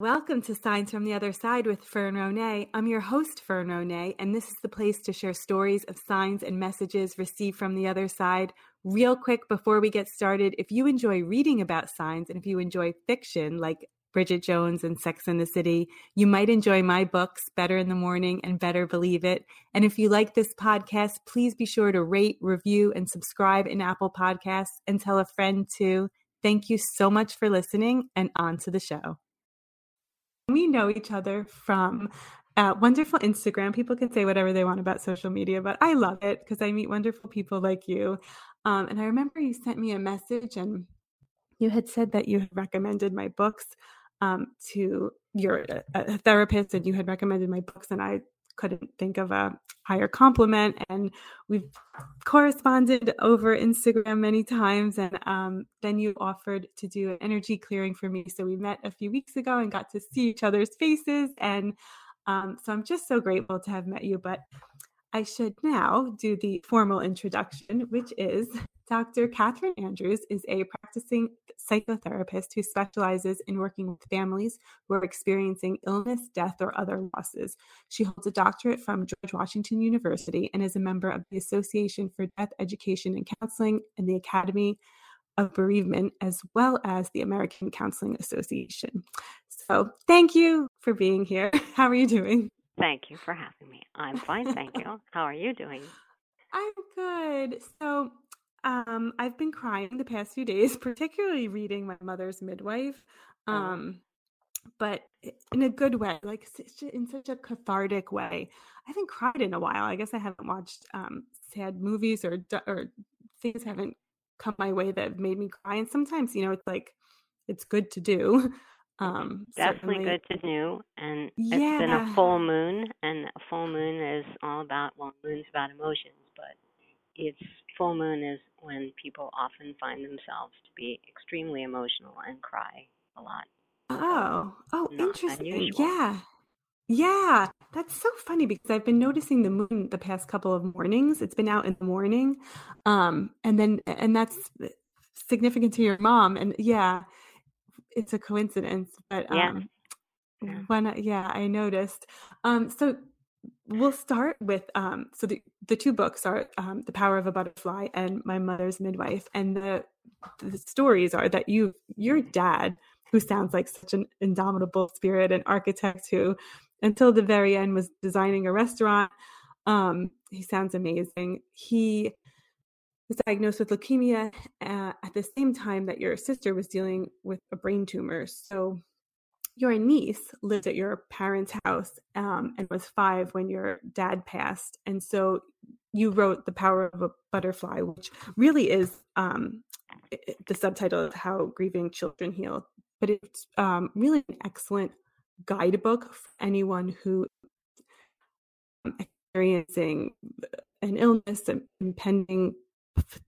Welcome to Signs from the Other Side with Fern Ronay. I'm your host, Fern Ronay, and this is the place to share stories of signs and messages received from the other side. Real quick before we get started, if you enjoy reading about signs and if you enjoy fiction like Bridget Jones and Sex in the City, you might enjoy my books, Better in the Morning and Better Believe It. And if you like this podcast, please be sure to rate, review, and subscribe in Apple Podcasts and tell a friend too. Thank you so much for listening and on to the show. We know each other from uh, wonderful Instagram. People can say whatever they want about social media, but I love it because I meet wonderful people like you. Um, and I remember you sent me a message and you had said that you had recommended my books um, to your a therapist and you had recommended my books and I couldn't think of a higher compliment. And we've corresponded over Instagram many times. And um, then you offered to do an energy clearing for me. So we met a few weeks ago and got to see each other's faces. And um, so I'm just so grateful to have met you. But I should now do the formal introduction, which is Dr. Catherine Andrews is a practicing psychotherapist who specializes in working with families who are experiencing illness, death, or other losses. She holds a doctorate from George Washington University and is a member of the Association for Death Education and Counseling and the Academy of Bereavement, as well as the American Counseling Association. So, thank you for being here. How are you doing? Thank you for having me. I'm fine, thank you. How are you doing? I'm good. So, um, I've been crying the past few days, particularly reading My Mother's Midwife. Oh. Um, but in a good way, like in such a cathartic way. I haven't cried in a while. I guess I haven't watched um, sad movies or or things haven't come my way that have made me cry. And sometimes, you know, it's like it's good to do. Um, Definitely certainly. good to do. And it's been a full moon, and a full moon is all about, well, moon's about emotions, but it's full moon is when people often find themselves to be extremely emotional and cry a lot. Oh, oh, Not interesting. unusual. Yeah. Yeah, that's so funny because I've been noticing the moon the past couple of mornings. It's been out in the morning. Um, and then and that's significant to your mom. And yeah, it's a coincidence, but Yeah. um Yeah. when I, yeah, I noticed. Um, so we'll start with um so the the two books are um The Power of a Butterfly and My Mother's Midwife. And the the stories are that you your dad, who sounds like such an indomitable spirit, an architect who until the very end was designing a restaurant. Um, he sounds amazing. He was diagnosed with leukemia uh, at the same time that your sister was dealing with a brain tumor. So your niece lived at your parents' house um, and was five when your dad passed. And so you wrote The Power of a Butterfly, which really is um, the subtitle of How Grieving Children Heal. But it's um, really an excellent guidebook for anyone who experiencing an illness, an impending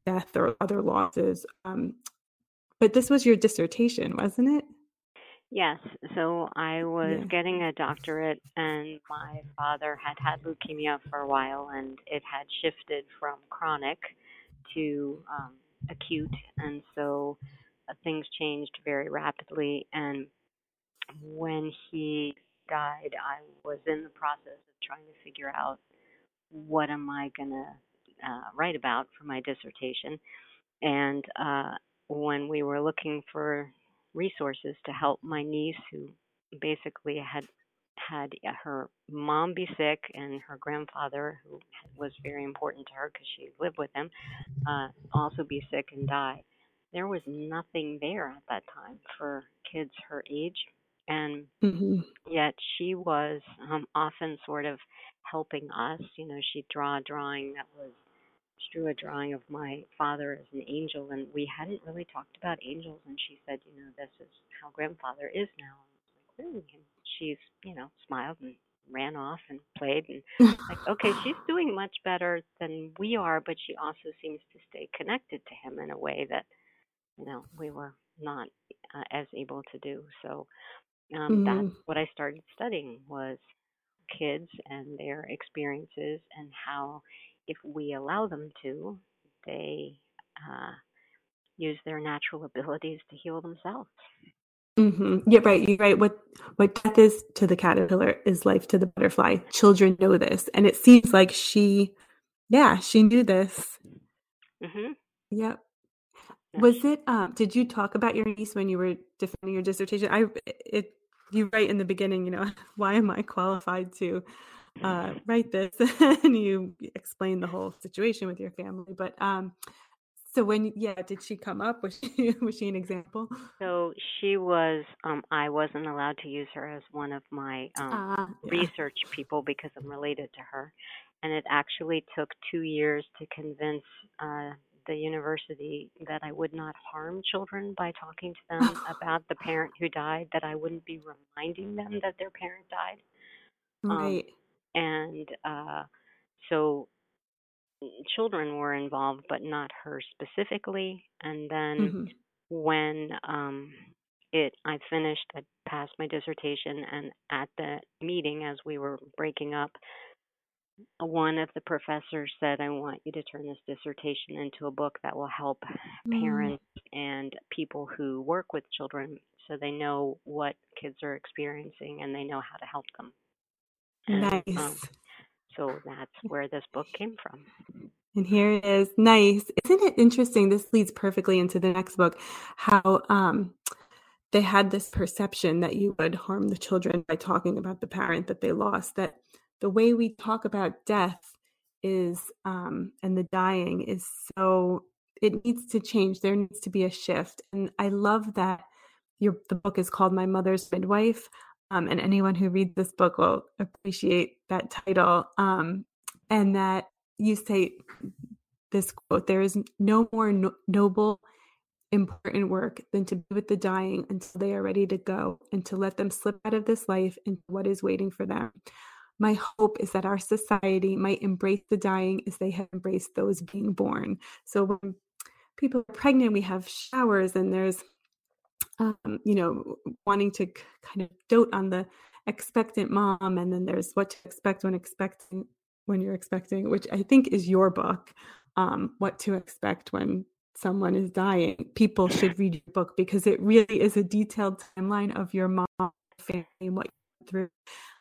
death, or other losses. Um, but this was your dissertation, wasn't it? Yes. So I was Yeah. getting a doctorate, and my father had had leukemia for a while, and it had shifted from chronic to um, acute, and so uh, things changed very rapidly. And when he died, I was in the process of trying to figure out what am I going to uh, write about for my dissertation. And uh, when we were looking for resources to help my niece, who basically had had her mom be sick and her grandfather, who was very important to her because she lived with him, uh, also be sick and die. There was nothing there at that time for kids her age, and hmm yet she was um, often sort of helping us. You know, she'd draw a drawing that was drew a drawing of my father as an angel, and we hadn't really talked about angels. And she said, you know, this is how grandfather is now. And I was like, really? And she's, you know, smiled and ran off and played, and like, okay, she's doing much better than we are, but she also seems to stay connected to him in a way that, you know, we were not uh, as able to do. So um, that's Mhm. what I started studying was kids and their experiences and how if we allow them to, they uh, use their natural abilities to heal themselves. Mm-hmm. Yeah, right. You're right. What what death is to the caterpillar is life to the butterfly. Children know this, and it seems like she, yeah, she knew this. Mm-hmm. Yep. Was it? Um, did you talk about your niece when you were defending your dissertation? I it you write in the beginning. You know, why am I qualified to uh, write this? and you explain the whole situation with your family. But um, so when yeah, did she come up? Was she was she an example? So she was. Um, I wasn't allowed to use her as one of my um, Ah, yeah. research people because I'm related to her, and it actually took two years to convince uh, the university that I would not harm children by talking to them about the parent who died. That I wouldn't be reminding them that their parent died. Um, Right. And uh, so children were involved, but not her specifically. And then hmm when um, it, I finished, I passed my dissertation, and at the meeting, as we were breaking up, one of the professors said, "I want you to turn this dissertation into a book that will help Mm, parents and people who work with children, so they know what kids are experiencing and they know how to help them." Um, nice. so that's where this book came from. And here it is. Nice. Isn't it interesting? This leads perfectly into the next book. How um they had this perception that you would harm the children by talking about the parent that they lost. That the way we talk about death is um and the dying is so it needs to change. There needs to be a shift. And I love that your the book is called My Mother's Midwife. Um, and anyone who reads this book will appreciate that title. Um, and that you say this quote there is no more no- noble important work than to be with the dying until they are ready to go and to let them slip out of this life into what is waiting for them my hope is that our society might embrace the dying as they have embraced those being born so when people are pregnant we have showers and there's um, you know wanting to kind of dote on the expectant mom and then there's what to expect when expecting when you're expecting which i think is your book um, what to expect when someone is dying. People should read your book because it really is a detailed timeline of your mom family and what you went through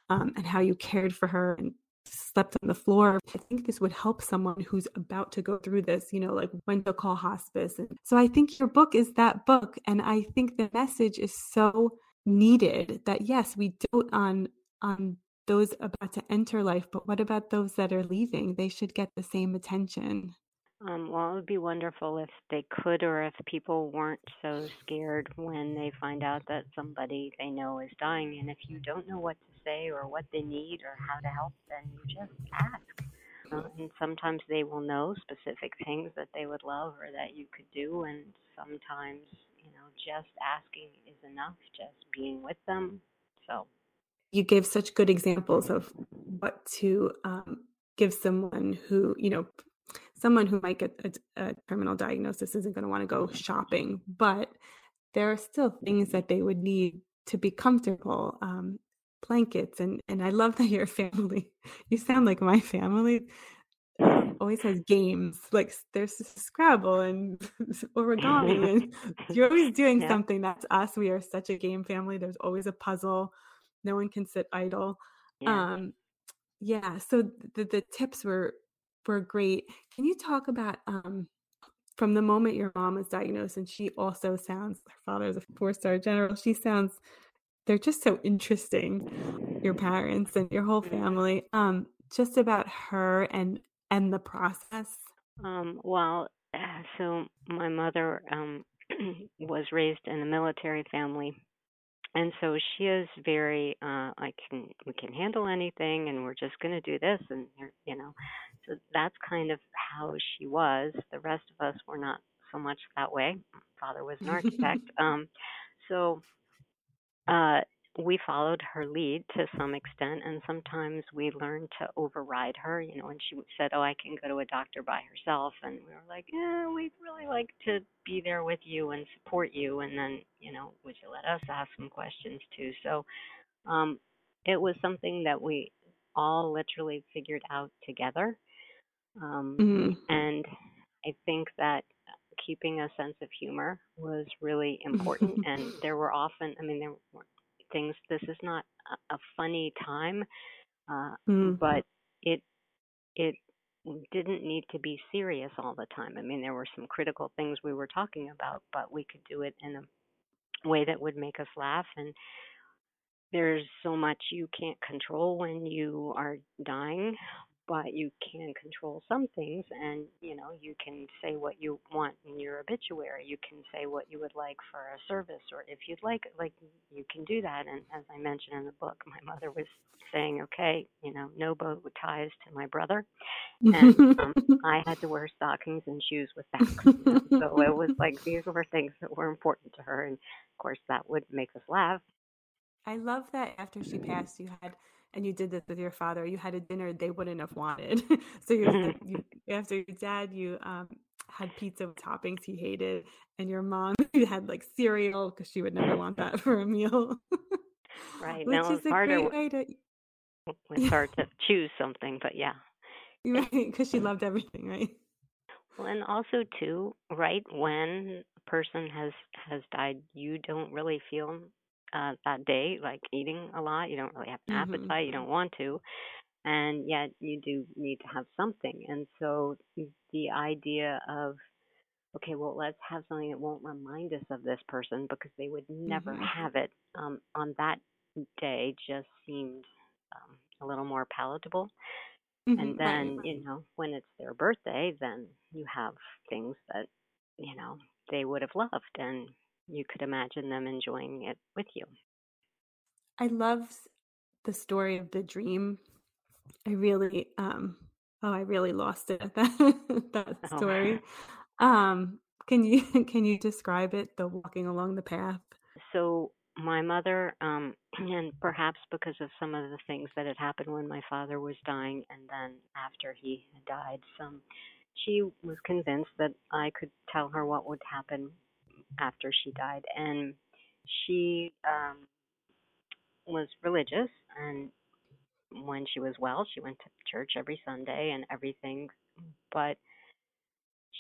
um, and how you cared for her and slept on the floor. I think this would help someone who's about to go through this, you know, like when to call hospice. And so I think your book is that book. And I think the message is so needed that yes, we dote on on those about to enter life, but what about those that are leaving? They should get the same attention. Um, well, it would be wonderful if they could, or if people weren't so scared when they find out that somebody they know is dying. And if you don't know what to say or what they need or how to help, then you just ask. Uh, and sometimes they will know specific things that they would love or that you could do. And sometimes, you know, just asking is enough, just being with them. So, You give such good examples of what to um, give someone who, you know, someone who might get a, a terminal diagnosis isn't going to want to go shopping, but there are still things that they would need to be comfortable. Um, blankets and and I love that your family. You sound like my family. Always has games like there's Scrabble and origami, and you're always doing yeah, something. That's us. We are such a game family. There's always a puzzle. No one can sit idle. yeah. Um, yeah, so the the tips were were great. Can you talk about um from the moment your mom was diagnosed and she also sounds her father is a four-star general. She sounds they're just so interesting, your parents and your whole family. Um just about her and and the process. Um, well, uh, so my mother um, was raised in a military family, and so she is very uh i can we can handle anything and we're just going to do this and you're- know. So that's kind of how she was. The rest of us were not so much that way. Father was an architect. Um so uh we followed her lead to some extent and sometimes we learned to override her you know when she said oh i can go to a doctor by herself and we were like yeah we'd really like to be there with you and support you and then you know would you let us ask some questions too so um it was something that we all literally figured out together um Mm, and i think that keeping a sense of humor was really important. and there were often, I mean, there were things, this is not a, funny time, uh, mm. but it, it didn't need to be serious all the time. I mean, there were some critical things we were talking about, but we could do it in a way that would make us laugh. And there's so much you can't control when you are dying, but you can control some things and you know you can say what you want in your obituary. You can say what you would like for a service or if you'd like like you can do that. And as i mentioned in the book my mother was saying okay you know no bow ties to my brother. And um, i had to wear stockings and shoes with backs so it was like these were things that were important to her. And of course that would make us laugh. I love that after she passed you had and you did this with your father, you had a dinner they wouldn't have wanted. so you, you, after your dad, you um, had pizza with toppings he hated, and your mom you had like cereal because she would never want that for a meal. right. Which now, is a harder, great way to. It's hard to choose something, but yeah. Right, because she loved everything, right? Well, and also too, right when a person has has died, you don't really feel uh, that day, like eating a lot. You don't really have an mm-hmm. appetite. You don't want to, and yet you do need to have something. And so the idea of okay, well, let's have something that won't remind us of this person because they would never mm-hmm. have it um, on that day just seemed um, a little more palatable. Mm-hmm. And then, right. you know, when it's their birthday, then you have things that, you know, they would have loved and you could imagine them enjoying it with you. I love the story of the dream. I really, um, oh, I really lost it at that that oh. story. Oh. Um, can you can you describe it? The walking along the path. So my mother, um, and perhaps because of some of the things that had happened when my father was dying, and then after he had died, some she was convinced that I could tell her what would happen after she died, and she um, was religious. And when she was well, she went to church every Sunday and everything, but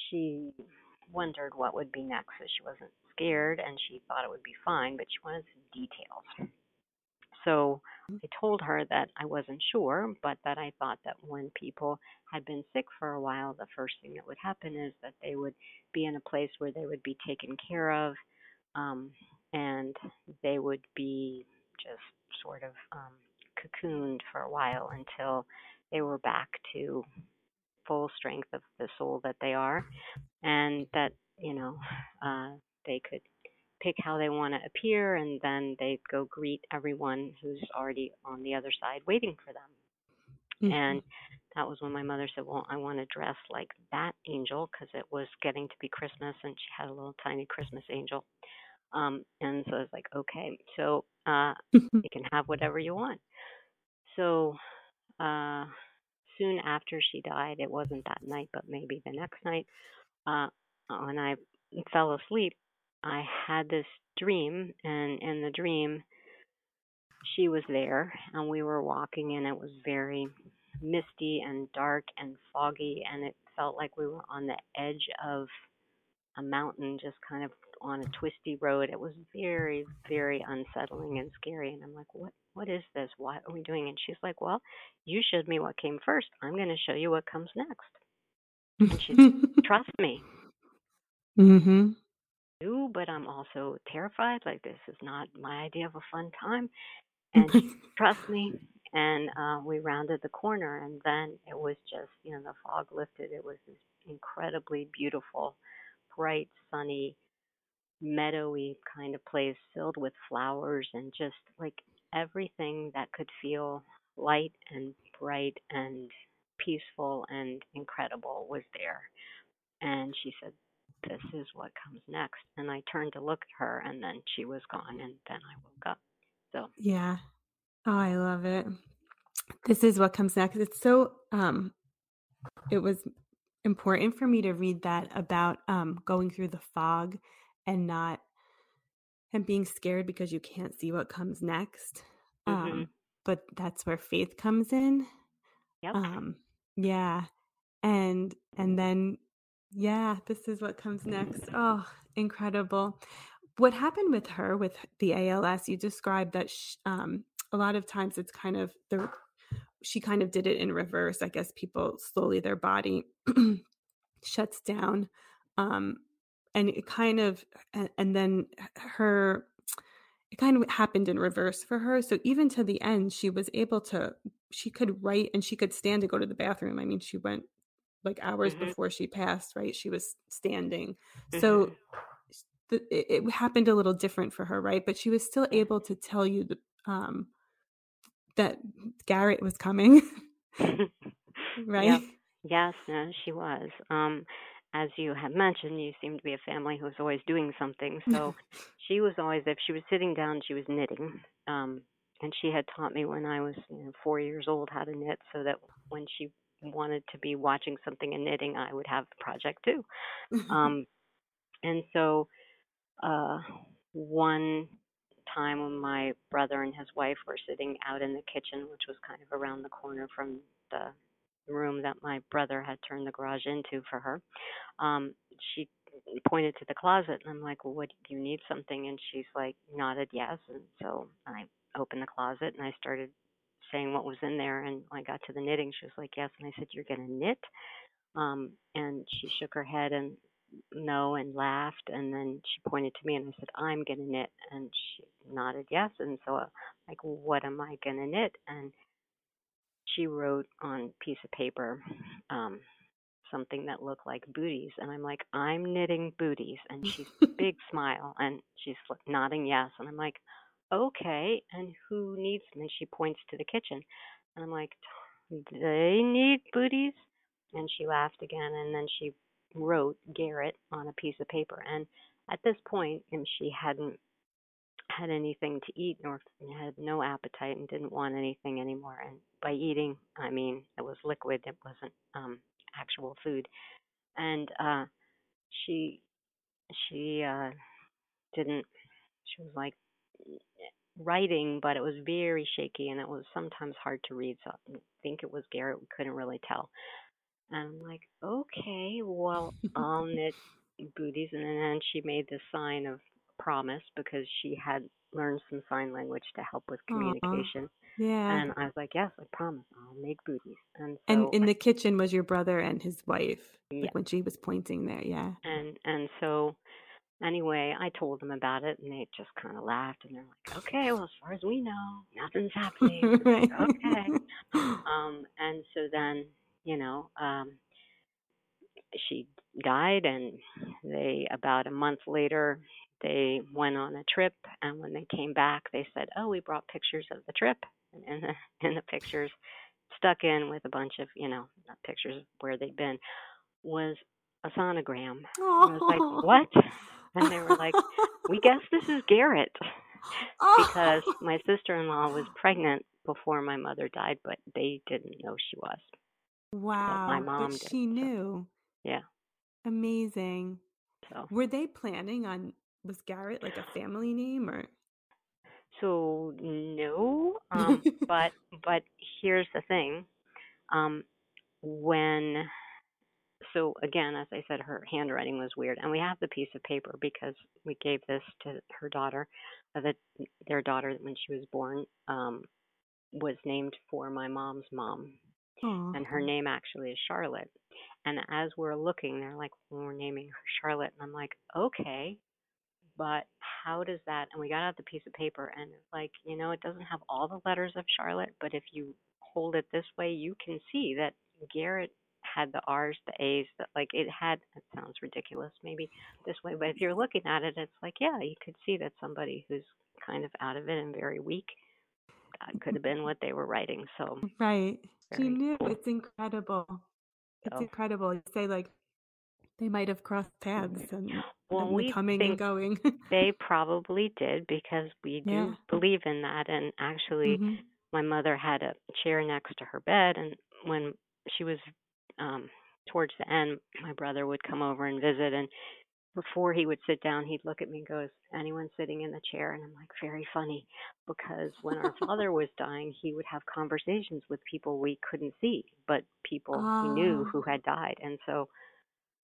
she wondered what would be next. So she wasn't scared, and she thought it would be fine, but she wanted some details. So I told her that I wasn't sure, but that I thought that when people had been sick for a while, the first thing that would happen is that they would be in a place where they would be taken care of um, and they would be just sort of um, cocooned for a while until they were back to full strength of the soul that they are and that you know uh, they could pick how they want to appear, and then they go greet everyone who's already on the other side waiting for them. Mm-hmm. And that was when my mother said, Well, I want to dress like that angel because it was getting to be Christmas and she had a little tiny Christmas angel. Um, and so I was like, Okay, so uh, you can have whatever you want. So uh, soon after she died, it wasn't that night, but maybe the next night, uh, when I fell asleep, I had this dream, and in the dream, she was there, and we were walking, and it was very misty and dark and foggy, and it felt like we were on the edge of a mountain, just kind of on a twisty road. It was very, very unsettling and scary. And I'm like, what? What is this? What are we doing? And she's like, well, you showed me what came first. I'm going to show you what comes next. And she's, trust me. Mm-hmm do, but I'm also terrified. Like this is not my idea of a fun time. And trust me. And uh, we rounded the corner, and then it was just, you know, the fog lifted. It was this incredibly beautiful, bright, sunny, meadowy kind of place filled with flowers and just like everything that could feel light and bright and peaceful and incredible was there. And she said, this is what comes next. And I turned to look at her, and then she was gone, and then I woke up. So, yeah. Oh, I love it. This is what comes next. It's so, um, it was important for me to read that about um, going through the fog and not and being scared because you can't see what comes next. Mm-hmm. Um, but that's where faith comes in. Yep. Um, yeah. And and then Yeah, this is what comes next. Oh, incredible. What happened with her with the ALS? You described that sh um, a lot of times it's kind of the she kind of did it in reverse. I guess people slowly their body shuts down, um, and it kind of and, and then her it kind of happened in reverse for her. So even to the end, she was able to she could write and she could stand to go to the bathroom. I mean, she went like hours Mhm. before she passed, right? She was standing. Mhm. So the, it, it happened a little different for her, right? But she was still able to tell you the, um, that Garrett was coming, right? Yep. Yes, no, she was. Um, as you have mentioned, you seem to be a family who's always doing something. So she was always, if she was sitting down, she was knitting. Um, and she had taught me when I was you know, four years old how to knit, so that when she wanted to be watching something and knitting, I would have the project too. Um, and so uh, one time when my brother and his wife were sitting out in the kitchen, which was kind of around the corner from the room that my brother had turned the garage into for her, um, she pointed to the closet, and I'm like, "Well, what do you need something?" And she's like, nodded yes, and so I opened the closet and I started saying what was in there, and I got to the knitting, she was like, "Yes," and I said, "You're gonna knit?" Um, and she shook her head and no and laughed and then she pointed to me and I said, I'm gonna knit and she nodded yes and so I'm like, what am I gonna knit? And she wrote on a piece of paper um something that looked like booties and I'm like, I'm knitting booties and she's big smile and she's nodding yes and I'm like, Okay, and who needs them? And she points to the kitchen and I'm like, They need booties and she laughed again and then she wrote Garrett on a piece of paper and at this point and she hadn't had anything to eat nor had no appetite and didn't want anything anymore and by eating I mean it was liquid it wasn't um actual food and uh she she uh didn't she was like writing but it was very shaky and it was sometimes hard to read so I think it was Garrett we couldn't really tell and I'm like, okay, well, I'll knit booties. And then she made the sign of promise because she had learned some sign language to help with communication. yeah. And I was like, yes, I promise, I'll make booties. And And so, in the kitchen was your brother and his wife, yeah, like when she was pointing there. Yeah. and and so anyway, I told them about it, and they just kind of laughed, and they're like, okay, well, as far as we know, nothing's happening. Right. okay. Um, and so then, you know, um, she died and they about a month later they went on a trip and when they came back they said oh we brought pictures of the trip and in the in the pictures stuck in with a bunch of you know pictures of where they'd been was a sonogram i was like what and they were like we guess this is garrett because my sister-in-law was pregnant before my mother died but they didn't know she was Wow. My mom But did, she so- knew. yeah Amazing. so Were they planning on was Garrett like a family name or So no, um, but but here's the thing. Um, when so again, as I said, her handwriting was weird, and we have the piece of paper because we gave this to her daughter. Uh, that their daughter, when she was born, um, was named for my mom's mom, Aw. and her name actually is Charlotte. And as we're looking, they're like, well, we're naming her Charlotte, and I'm like, okay, but how does that? And we got out the piece of paper, and it's like, you know, it doesn't have all the letters of Charlotte, but if you hold it this way, you can see that Garrett had the R's, the A's, that like it had. It sounds ridiculous, maybe this way, but if you're looking at it, it's like, yeah, you could see that somebody who's kind of out of it and very weak. That could have been what they were writing. So Right. She knew. cool. It's incredible. It's So- incredible. You say like they might have crossed paths and, Well, and we coming and going. they probably did because we do Yeah. believe in that. And actually, Mhm. my mother had a chair next to her bed and when she was um towards the end my brother would come over and visit and before he would sit down he'd look at me and goes anyone sitting in the chair? And i'm like very funny because when our father was dying he would have conversations with people we couldn't see but people he knew who had died. And so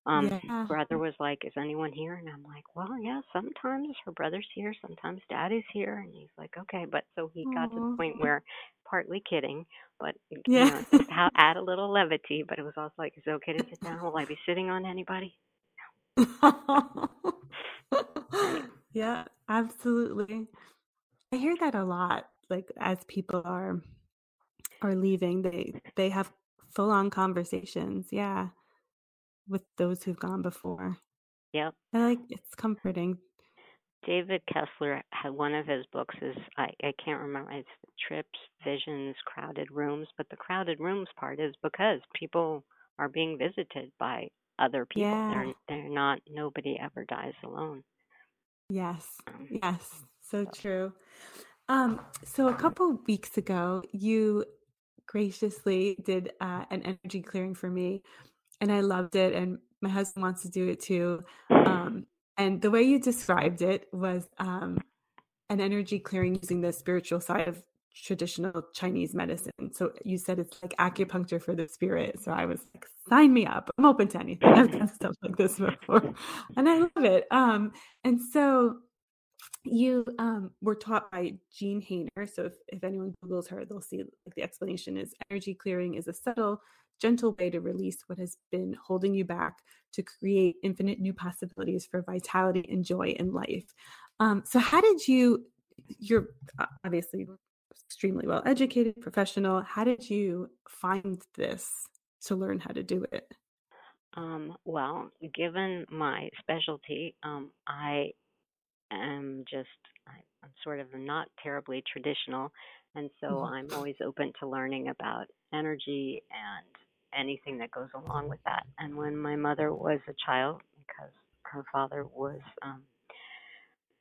Um, Yeah. brother was like, "Is anyone here?" And I'm like, "Well, yeah, sometimes her brother's here, sometimes daddy's here." And he's like, "Okay," but so he got to the point where, partly kidding, but you Yeah. know, just how add a little levity. But it was also like, "Is it okay to sit down? Will I be sitting on anybody?" yeah, absolutely. I hear that a lot. Like as people are are leaving, they they have full on conversations. Yeah, with those who've gone before. Yep. I like it's comforting. David Kessler had one of his books is I, I can't remember it's trips, visions, crowded rooms, but the crowded rooms part is because people are being visited by other people. Yeah. They're they're not nobody ever dies alone. Yes. Um, Yes. So so true. Um, so a couple weeks ago, you graciously did uh, an energy clearing for me, and I loved it. And my husband wants to do it too. Um, and the way you described it was um, an energy clearing using the spiritual side of traditional Chinese medicine. So you said it's like acupuncture for the spirit. So I was like, sign me up. I'm open to anything. I've done stuff like this before, and I love it. Um, and so you um, were taught by Jean Haner. So if, if anyone Googles her, they'll see like the explanation is energy clearing is a subtle, gentle way to release what has been holding you back to create infinite new possibilities for vitality and joy in life. Um, so how did you, you're obviously extremely well educated, professional. How did you find this to learn how to do it? um, well, given my specialty, um, I am just I, I'm sort of not terribly traditional, and so Mhm. I'm always open to learning about energy and anything that goes along with that. And when my mother was a child, because her father was um,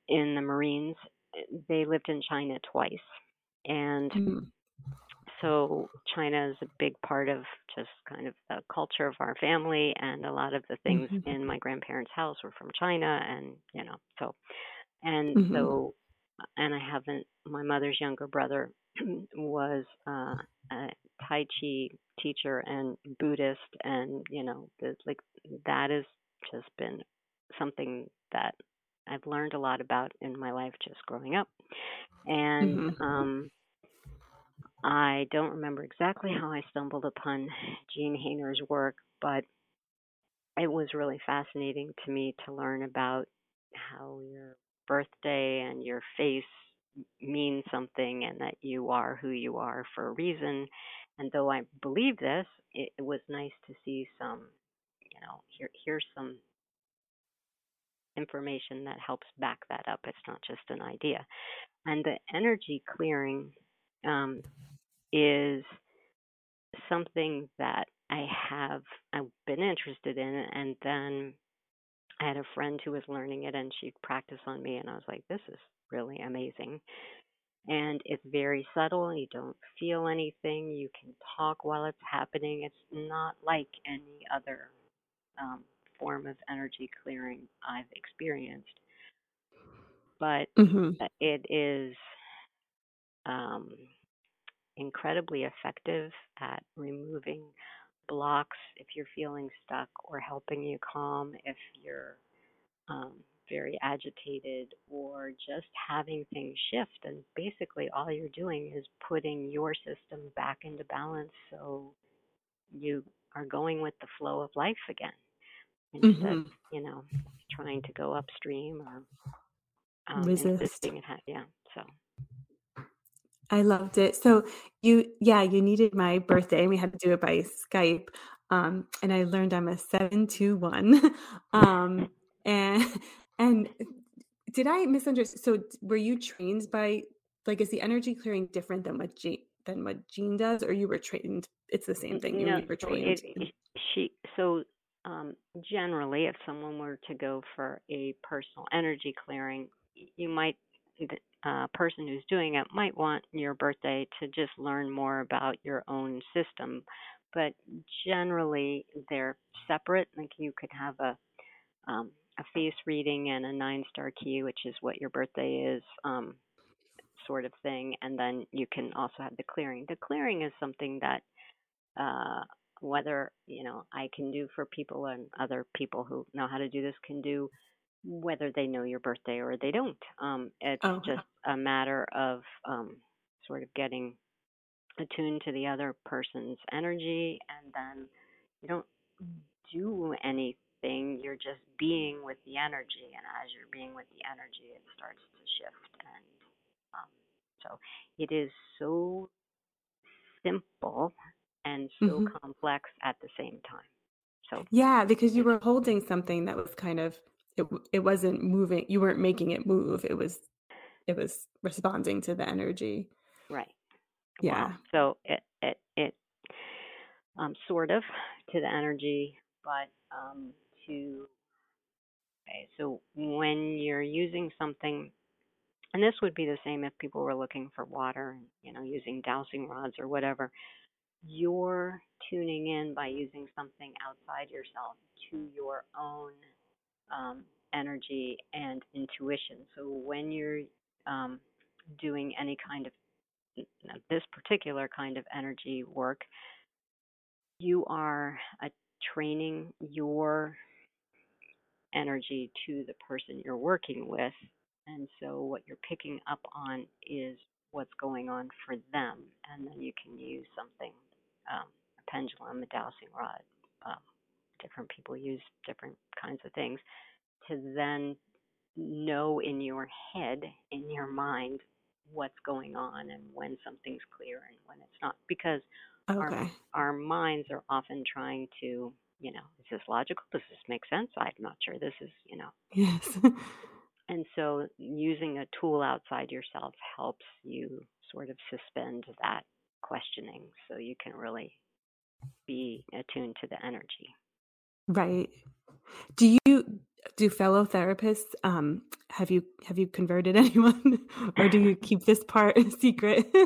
in the Marines, they lived in China twice, and Mm, so China is a big part of just kind of the culture of our family, and a lot of the things mhm, in my grandparents' house were from China, and you know, so and mhm, so, and I haven't. My mother's younger brother was uh, a Tai Chi teacher and Buddhist, and you know, the, like that has just been something that I've learned a lot about in my life just growing up, and mhm, um I don't remember exactly how I stumbled upon Jean Haner's work, but it was really fascinating to me to learn about how your birthday and your face mean something and that you are who you are for a reason. And though I believe this, it, it was nice to see some, you know, here here's some information that helps back that up. It's not just an idea. And the energy clearing um, is something that I have I've been interested in and then I had a friend who was learning it and she'd practice on me and I was like this is really amazing. And it's very subtle you don't feel anything you can talk while it's happening it's not like any other um, form of energy clearing I've experienced. But mhm, it is um, incredibly effective at removing blocks if you're feeling stuck or helping you calm if you're um, very agitated or just having things shift. And basically, all you're doing is putting your system back into balance so you are going with the flow of life again instead, mhm. you know, trying to go upstream or um, Resist. Ha- yeah. So. I loved it. So you, yeah, you needed my birthday, and we had to do it by Skype. Um, and I learned I'm a seven two one. um, and and did I misunderstand? So were you trained by like is the energy clearing different than what Jean than what Jean does, or you were trained? It's the same thing. You No, you were trained. it, she so um, generally, if someone were to go for a personal energy clearing, you might the uh, person who's doing it might want your birthday to just learn more about your own system, but generally they're separate. Like you could have a um, a face reading and a nine star ki, which is what your birthday is. Um, sort of thing and then you can also have the clearing the clearing is something that uh, whether you know I can do for people and other people who know how to do this can do whether they know your birthday or they don't. Um, it's Oh, just a matter of um, sort of getting attuned to the other person's energy, and then you don't do anything. You're just being with the energy, and as you're being with the energy, it starts to shift. And um, so it is so simple and so hmm complex at the same time. So Yeah, because you were holding something that was kind of it it wasn't moving. You weren't making it move. It was it was responding to the energy. right. Yeah. Well, so it it it um sort of to the energy, but um to okay, so when you're using something and this would be the same if people were looking for water you know using dowsing rods or whatever you're tuning in by using something outside yourself to your own um, energy and intuition. So when you're um, doing any kind of this particular kind of energy work, you are uh, training your energy to the person you're working with. And so what you're picking up on is what's going on for them. And then you can use something, um, a pendulum, a dowsing rod. Um, different people use different kinds of things to then know in your head, in your mind, what's going on and when something's clear and when it's not. Because our our minds are often trying to, you know, is this logical? Does this make sense? I'm not sure this is, you know. Yes. And so using a tool outside yourself helps you sort of suspend that questioning so you can really be attuned to the energy. Right. Do you do fellow therapists um have you have you converted anyone or do you keep this part a secret?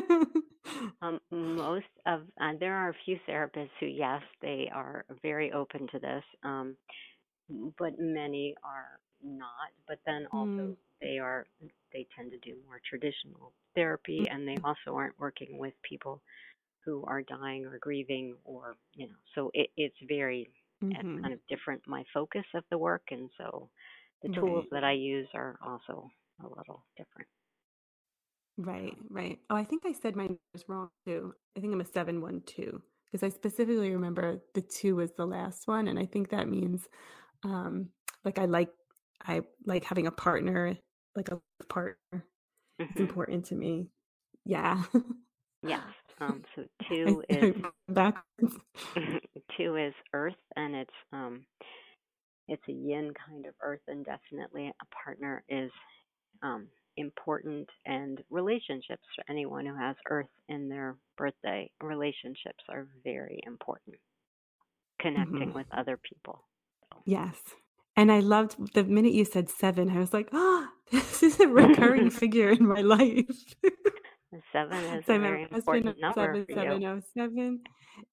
Um, most of uh, there are a few therapists who, yes, they are very open to this, um, but many are not. But then also Mm, they are they tend to do more traditional therapy, and they also aren't working with people who are dying or grieving, or you know. So it, it's very it's mhm. kind of different my focus of the work, and so the tools Right. that I use are also a little different. Right, right. Oh, I think I said mine was wrong too. I think I'm a 712 because I specifically remember the 2 was the last one and I think that means um like I like I like having a partner, like a partner. It's hmm important to me. Yeah. yes. Um, so two is backwards. two is earth and it's um it's a yin kind of earth and definitely a partner is um important and relationships for anyone who has earth in their birthday relationships are very important connecting with other people so Yes. And I loved the minute you said 7, I was like, "Oh, this is a recurring figure in my life." Seven is So a very husband important number for you 7707.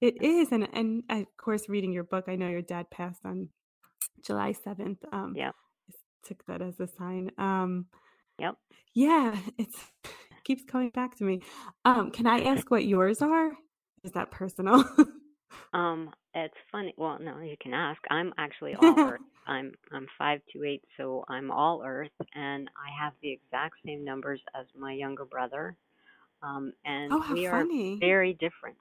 It is, and and of course, reading your book, I know your dad passed on July 7th. Um, yep I took that as a sign. Um, yep yeah, it's keeps coming back to me. Um, can I ask what yours are? Is that personal? Um, it's funny. Well, no, you can ask. I'm actually all Earth. I'm I'm five two eight, so I'm all Earth, and I have the exact same numbers as my younger brother. Um, and Oh, we are funny. very different,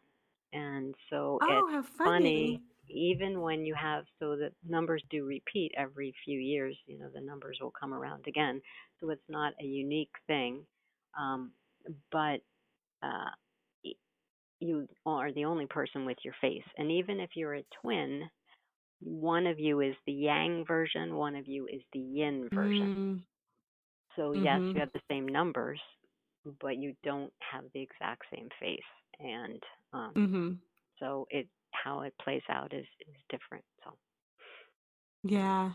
and so Oh, it's funny. funny. Even when you have so the numbers do repeat every few years, you know the numbers will come around again. So it's not a unique thing, um, but uh, you are the only person with your face. And even if you're a twin, one of you is the yang version, one of you is the yin version. Mm, So, yes, mm-hmm. you have the same numbers, but you don't have the exact same face. And um, Mm-hmm. so it how it plays out is, is different. So, Yeah.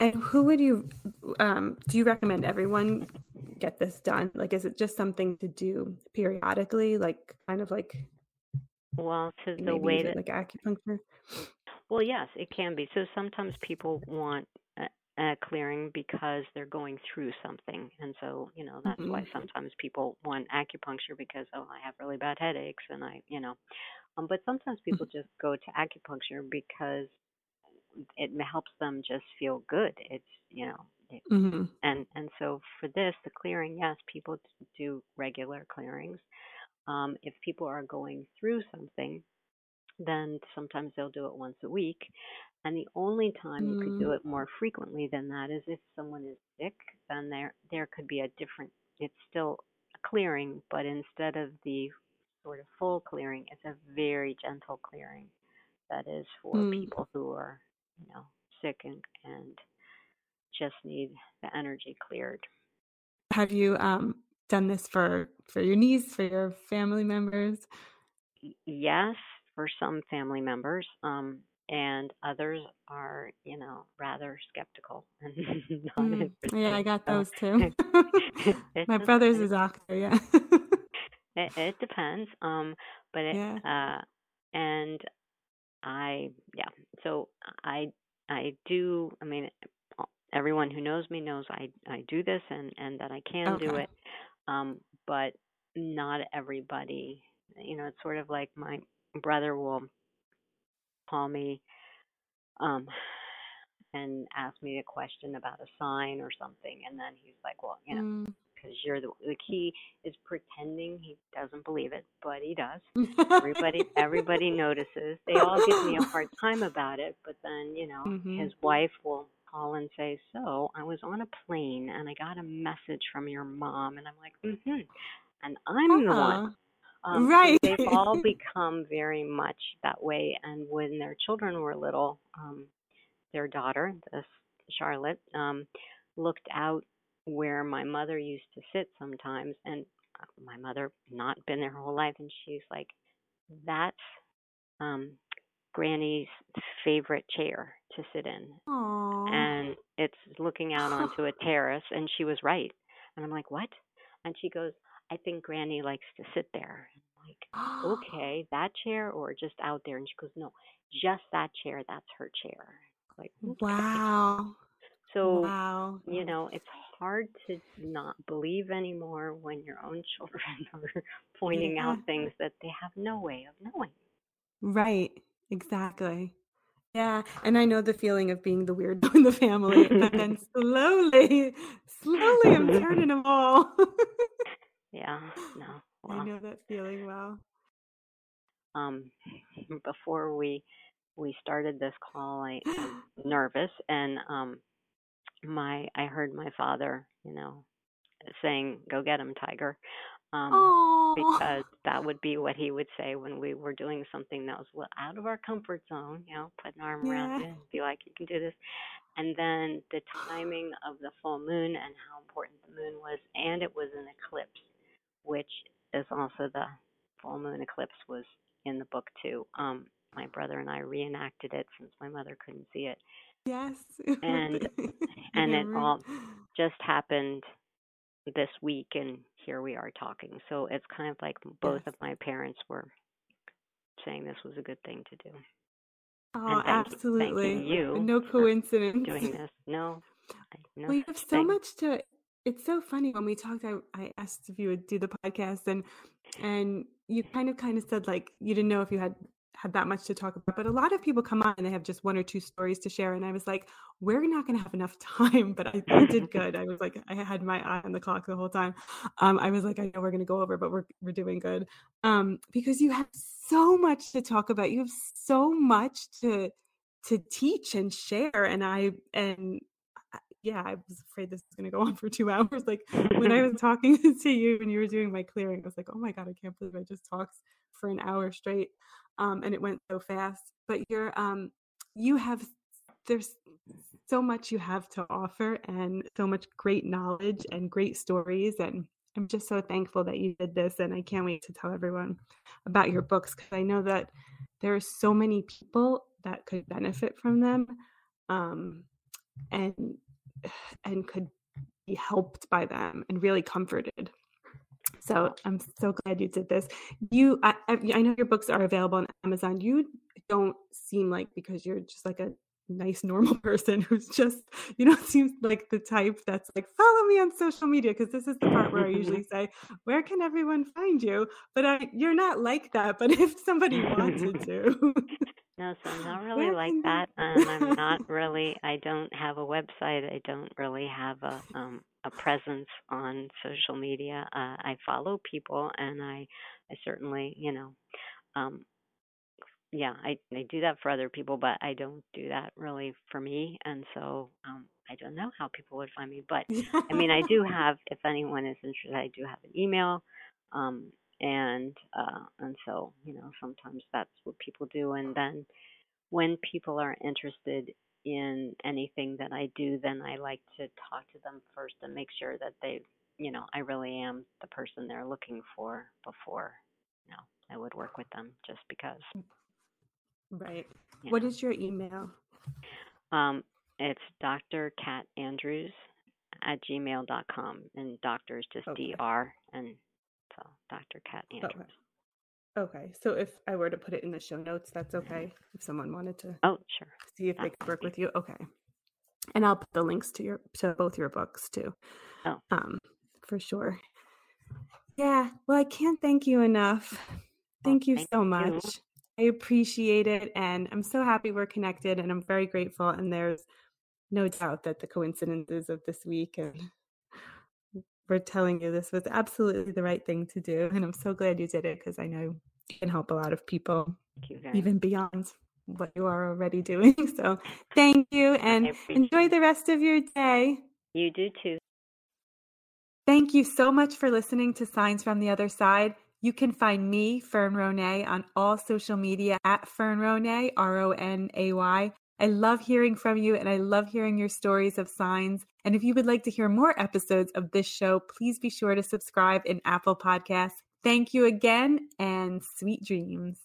And who would you um do you recommend everyone get this done? Like is it just something to do periodically, like kind of like well, to the way that like acupuncture? Well, yes, it can be. So sometimes people want a clearing because they're going through something. And so, you know, that's hmm why sometimes people want acupuncture because, oh, I have really bad headaches and I, you know, Um, but sometimes people just go to acupuncture because it helps them just feel good. It's you know, it, Mm-hmm. and and so for this, the clearing, yes, people do regular clearings. Um, if people are going through something, then sometimes they'll do it once a week. And the only time you could do Mm. it more frequently than that is if someone is sick, then there there could be a different it's still a clearing, but instead of the sort of full clearing, it's a very gentle clearing that is for Mm. people who are, you know, sick and and just need the energy cleared. Have you um done this for for your niece, for your family members? Yes, for some family members, um, and others are, you know, rather skeptical Mm. Yeah, I got those too. My brother's a it, doctor, yeah. it, it depends. Um, but it, Yeah. uh, and I, yeah. So I, I do. I mean, everyone who knows me knows I, I do this and and that I can do it. Um, but not everybody. You know, it's sort of like my brother will call me um and ask me a question about a sign or something and then he's like well you know Mm. because you're the the key is pretending he doesn't believe it but he does everybody everybody notices they all give me a hard time about it but then you know Mhm. his wife will call and say so i was on a plane and i got a message from your mom and i'm like Mm mhm and i'm the one Um, so right. they've all become very much that way. And when their children were little, um, their daughter, this Charlotte, um, looked out where my mother used to sit sometimes, and uh, my mother not been there her whole life, and she's like, "That's um, Granny's favorite chair to sit in," Aw. and it's looking out onto a terrace, and she was right. And I'm like, "What?" And she goes, "I think Granny likes to sit there." I'm like, okay, that chair or just out there? And she goes, no, just that chair. That's her chair. Like, okay. Wow. So, Wow. you know, it's hard to not believe anymore when your own children are pointing Yeah. out things that they have no way of knowing. Right. Exactly. Yeah. And I know the feeling of being the weirdo in the family, but then slowly, slowly I'm turning them all. Yeah, no. I know that feeling well. um, before we we started this call, I, was nervous, and um, my I heard my father, you know, saying, "Go get him, Tiger," um, because that would be what he would say when we were doing something that was out of our comfort zone. You know, put an arm around Yeah. you and be like, "You can do this." And then the timing of the full moon and how important the moon was, and it was an eclipse, which is also the full moon eclipse was in the book too. Um, my brother and I reenacted it since my mother couldn't see it, Yes. and and it all just happened this week and here we are talking so it's kind of like both Yes. of my parents were saying this was a good thing to do Oh, absolutely. thanking you No coincidence. doing this no I- no Well, you have so thing much to. It's so funny when we talked. I, I asked if you would do the podcast, and and you kind of kind of said like you didn't know if you had had that much to talk about. But a lot of people come on and they have just one or two stories to share, and I was like, we're not going to have enough time. But I, did good. I was like, I had my eye on the clock the whole time. Um, I was like, I know we're going to go over, but we're we're doing good. Um, because you have so much to talk about. You have so much to to teach and share, and I and yeah, I was afraid this was going to go on for two hours. Like when I was talking to you and you were doing my clearing, I was like, oh my God, I can't believe I just talked for an hour straight. Um, and it went so fast. But you're, um, you have, there's so much you have to offer and so much great knowledge and great stories. And I'm just so thankful that you did this. And I can't wait to tell everyone about your books because I know that there are so many people that could benefit from them. Um, and and could be helped by them and really comforted. So I'm so glad you did this. You, I, I know your books are available on Amazon. You don't seem like because you're just like a nice normal person who's just you know seems like the type that's like follow me on social media because this is the part where i mm-hmm. usually say where can everyone find you but I, you're not like that but if somebody wanted to no so i'm not really like that and i'm not really i don't have a website i don't really have a um a presence on social media uh, i follow people and i i certainly you know um yeah, I I do that for other people, but I don't do that really for me, and so um, I don't know how people would find me. But I mean, I do have. If anyone is interested, I do have an email, um, and uh, and so you know sometimes that's what people do, and then when people are interested in anything that I do, then I like to talk to them first and make sure that they, you know, I really am the person they're looking for before, you know, I would work with them just because. Right. What is your email? Um, it's Dr. Cat Andrews at gmail.com. And doctor is just okay. DR. And so Dr. Cat Andrews. Okay. Okay. So if I were to put it in the show notes, that's okay. If someone wanted to Oh, sure. See if that's they could work with you. Okay. And I'll put the links to your to both your books too. Oh. Um, for sure. Yeah. Well, I can't thank you enough. Thank well, you thank so much. You. I appreciate it. And I'm so happy we're connected and I'm very grateful. And there's no doubt that the coincidences of this week and we're telling you this was absolutely the right thing to do. And I'm so glad you did it because I know you can help a lot of people, even beyond what you are already doing. So thank you and enjoy the rest of your day. You do too. Thank you so much for listening to Signs from the Other Side. You can find me, Fern Ronay, on all social media at Fern Ronay, R O N A Y. I love hearing from you and I love hearing your stories of signs. And if you would like to hear more episodes of this show, please be sure to subscribe in Apple Podcasts. Thank you again and sweet dreams.